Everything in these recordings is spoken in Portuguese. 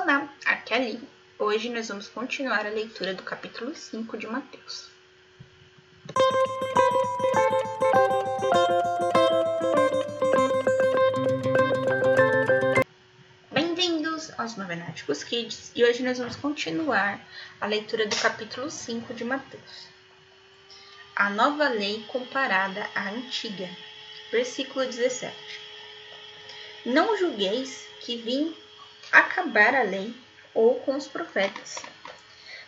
Olá, aqui é a Li. Hoje nós vamos continuar a leitura do capítulo 5 de Mateus. Bem-vindos aos Novenáticos Kids e hoje nós vamos continuar a leitura do capítulo 5 de Mateus. A nova lei comparada à antiga. Versículo 17. Não julgueis que vim acabar a lei ou com os profetas.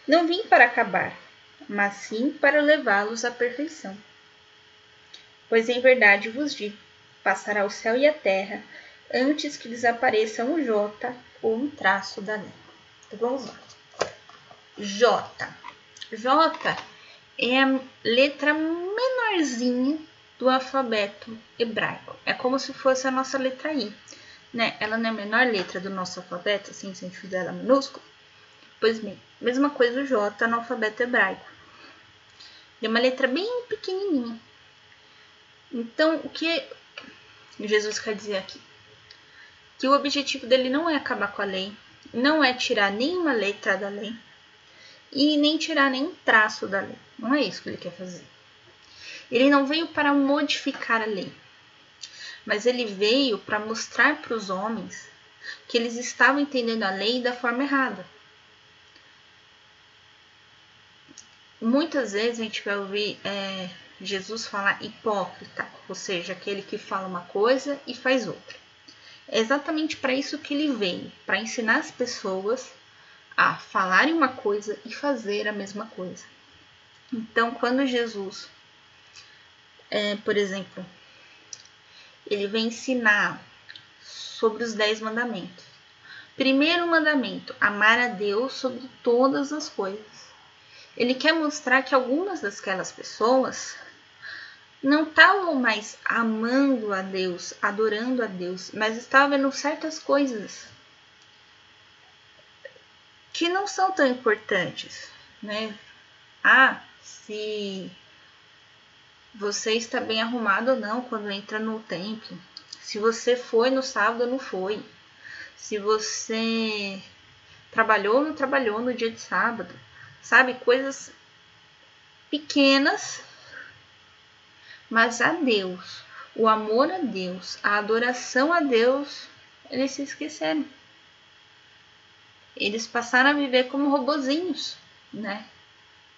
Não vim para acabar, mas sim para levá-los à perfeição. Pois em verdade vos digo: passará o céu e a terra antes que desapareça um J ou um traço da lei. Então vamos lá. J. J é a letra menorzinha do alfabeto hebraico. É como se fosse a nossa letra I né, ela não é a menor letra do nosso alfabeto, assim, se a gente fizer ela minúscula. Pois bem, mesma coisa o J no alfabeto hebraico. É uma letra bem pequenininha. Então, o que Jesus quer dizer aqui? Que o objetivo dele não é acabar com a lei, não é tirar nenhuma letra da lei e nem tirar nenhum traço da lei. Não é isso que ele quer fazer. Ele não veio para modificar a lei mas ele veio para mostrar para os homens que eles estavam entendendo a lei da forma errada. Muitas vezes a gente vai ouvir é, Jesus falar hipócrita, ou seja, aquele que fala uma coisa e faz outra. É exatamente para isso que ele veio, para ensinar as pessoas a falarem uma coisa e fazer a mesma coisa. Então, quando Jesus, é, por exemplo, ele vem ensinar sobre os dez mandamentos. Primeiro mandamento: amar a Deus sobre todas as coisas. Ele quer mostrar que algumas daquelas pessoas não estavam mais amando a Deus, adorando a Deus, mas estavam vendo certas coisas que não são tão importantes, né? Ah, se você está bem arrumado ou não quando entra no templo. Se você foi no sábado ou não foi. Se você trabalhou ou não trabalhou no dia de sábado. Sabe? Coisas pequenas, mas a Deus, o amor a Deus, a adoração a Deus, eles se esqueceram. Eles passaram a viver como robozinhos, né?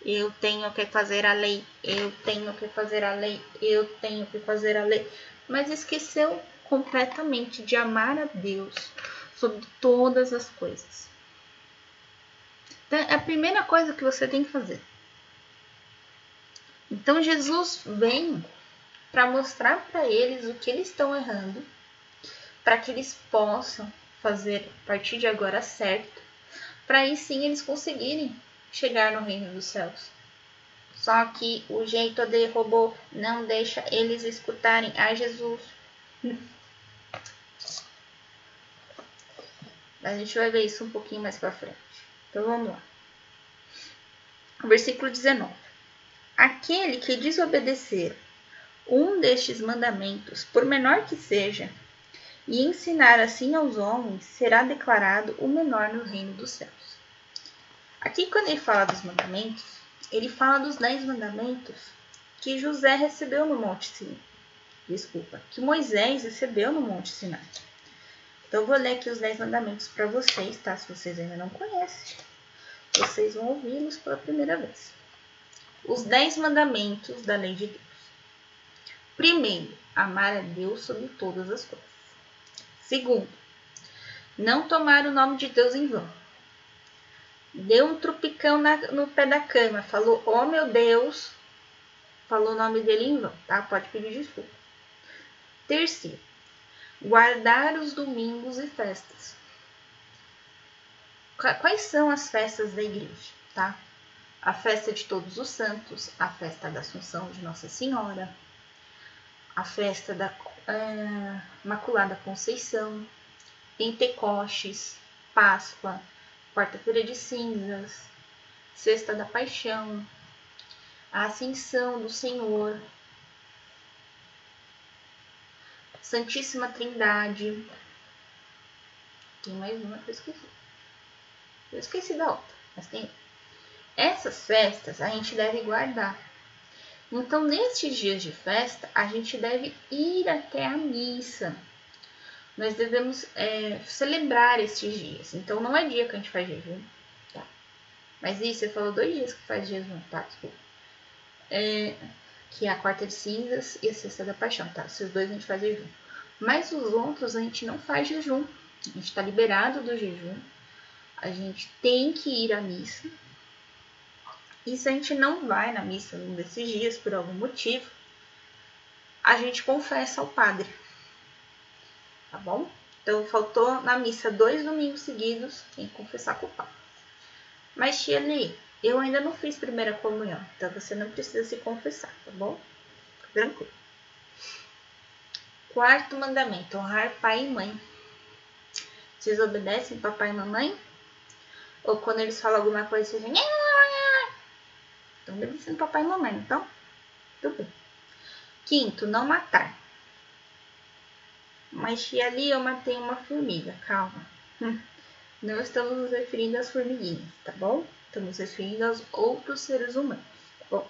Eu tenho que fazer a lei, eu tenho que fazer a lei, eu tenho que fazer a lei. Mas esqueceu completamente de amar a Deus sobre todas as coisas. Então, é a primeira coisa que você tem que fazer. Então, Jesus vem para mostrar para eles o que eles estão errando, para que eles possam fazer a partir de agora certo, para aí sim eles conseguirem chegar no reino dos céus. Só que o jeito de robô não deixa eles escutarem a Jesus. Mas a gente vai ver isso um pouquinho mais para frente. Então vamos lá. Versículo 19. Aquele que desobedecer um destes mandamentos, por menor que seja, e ensinar assim aos homens, será declarado o menor no reino dos céus. Aqui, quando ele fala dos mandamentos, ele fala dos dez mandamentos que José recebeu no Monte Sinai. Desculpa, que Moisés recebeu no Monte Sinai. Então, eu vou ler aqui os dez mandamentos para vocês, tá? Se vocês ainda não conhecem, vocês vão ouvi-los pela primeira vez. Os dez mandamentos da lei de Deus. Primeiro, amar a Deus sobre todas as coisas. Segundo, não tomar o nome de Deus em vão deu um trupicão na, no pé da cama, falou, oh meu Deus, falou o nome dele em vão, tá? Pode pedir desculpa. Terceiro, guardar os domingos e festas. Quais são as festas da igreja, tá? A festa de Todos os Santos, a festa da Assunção de Nossa Senhora, a festa da uh, Imaculada Conceição, Pentecostes, Páscoa, quarta-feira de cinzas, sexta da paixão, a ascensão do Senhor, Santíssima Trindade. Tem mais uma que eu esqueci. Eu esqueci da outra, mas tem. Essas festas a gente deve guardar. Então, nestes dias de festa, a gente deve ir até a missa. Nós devemos é, celebrar estes dias. Então, não é dia que a gente faz jejum. Tá? Mas isso, você falou dois dias que faz jejum, tá? É, que é a quarta de cinzas e a sexta da paixão, tá? Esses dois a gente faz jejum. Mas os outros a gente não faz jejum. A gente está liberado do jejum. A gente tem que ir à missa. E se a gente não vai na missa num desses dias por algum motivo, a gente confessa ao padre. Bom? Então faltou na missa dois domingos seguidos, tem confessar com o padre. Mas tia Ney, eu ainda não fiz primeira comunhão, então você não precisa se confessar, tá bom? Tranquilo. Quarto mandamento: honrar pai e mãe. Vocês obedecem papai e mamãe? Ou quando eles falam alguma coisa, vocês dizem. Estão obedecendo papai e mamãe, então? Tudo bem. Quinto, não matar. Mas tia ali eu matei uma formiga, calma. Não estamos nos referindo às formiguinhas, tá bom? Estamos referindo aos outros seres humanos, tá bom?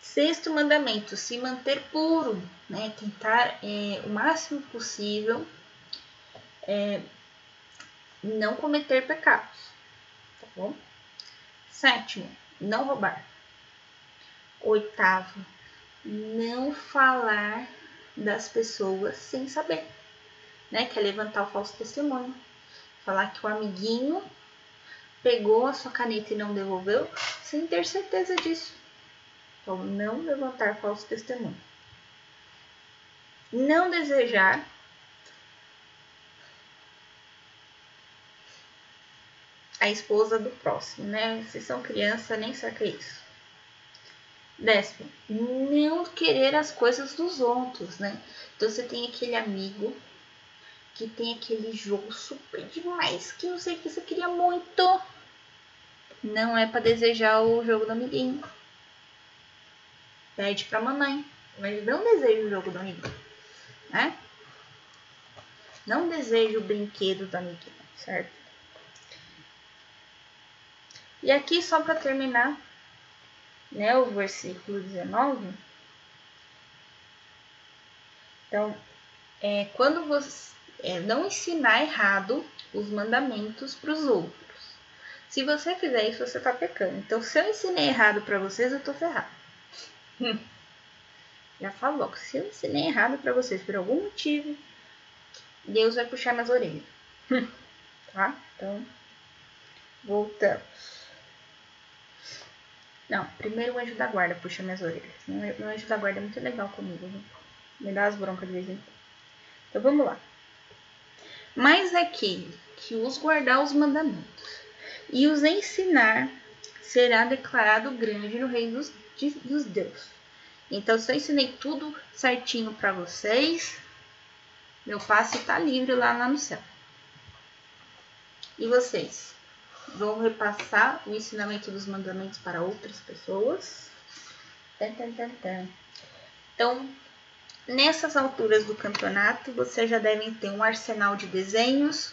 Sexto mandamento, se manter puro, né? Tentar é, o máximo possível é, não cometer pecados, tá bom? Sétimo, não roubar. Oitavo, não falar das pessoas sem saber, né? Que é levantar o falso testemunho. Falar que o amiguinho pegou a sua caneta e não devolveu sem ter certeza disso. Então, não levantar falso testemunho. Não desejar a esposa do próximo, né? Se são criança, nem é isso. Décimo, não querer as coisas dos outros, né? Então você tem aquele amigo que tem aquele jogo super demais, que eu sei que você queria muito. Não é para desejar o jogo do amiguinho. Pede pra mamãe. Mas não deseja o jogo do amiguinho, né? Não deseja o brinquedo do amiguinho, certo? E aqui, só para terminar, né, o versículo 19. Então, é, quando você é, não ensinar errado os mandamentos para os outros. Se você fizer isso, você está pecando. Então, se eu ensinei errado para vocês, eu estou ferrado. Já falou que se eu ensinei errado para vocês por algum motivo, Deus vai puxar minhas orelhas. tá? Então, voltamos. Não, primeiro o anjo da guarda puxa minhas orelhas. O anjo da guarda é muito legal comigo. Viu? Me dá as broncas de vez em quando. Então vamos lá. Mas aquele que os guardar os mandamentos e os ensinar será declarado grande no reino dos, de, dos deuses. Então, se eu ensinei tudo certinho para vocês, meu passe está livre lá, lá no céu. E vocês? Vão repassar o ensinamento dos mandamentos para outras pessoas? Então, nessas alturas do campeonato, vocês já devem ter um arsenal de desenhos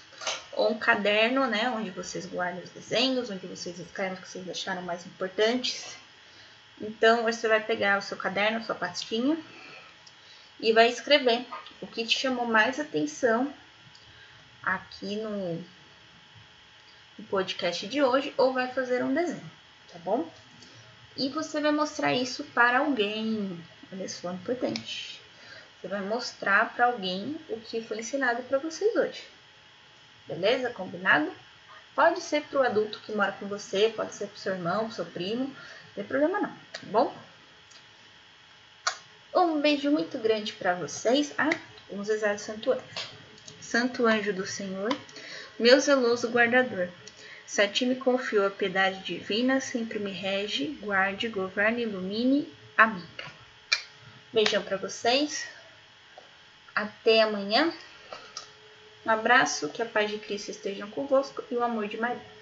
ou um caderno, né, onde vocês guardam os desenhos, onde vocês escrevem o que vocês acharam mais importantes. Então, você vai pegar o seu caderno, a sua pastinha e vai escrever o que te chamou mais atenção aqui no o podcast de hoje ou vai fazer um desenho, tá bom? E você vai mostrar isso para alguém. Olha só, importante. Você vai mostrar para alguém o que foi ensinado para vocês hoje. Beleza? Combinado? Pode ser para o adulto que mora com você, pode ser para o seu irmão, para o seu primo, não tem problema não, tá bom? Um beijo muito grande para vocês. Ah, vamos rezar o santo anjo. Santo anjo do Senhor, meu zeloso guardador se a ti me confiou a piedade divina, sempre me rege, guarde, governe, ilumine. Amém. Beijão para vocês. Até amanhã. Um abraço, que a paz de Cristo esteja convosco e o amor de Maria.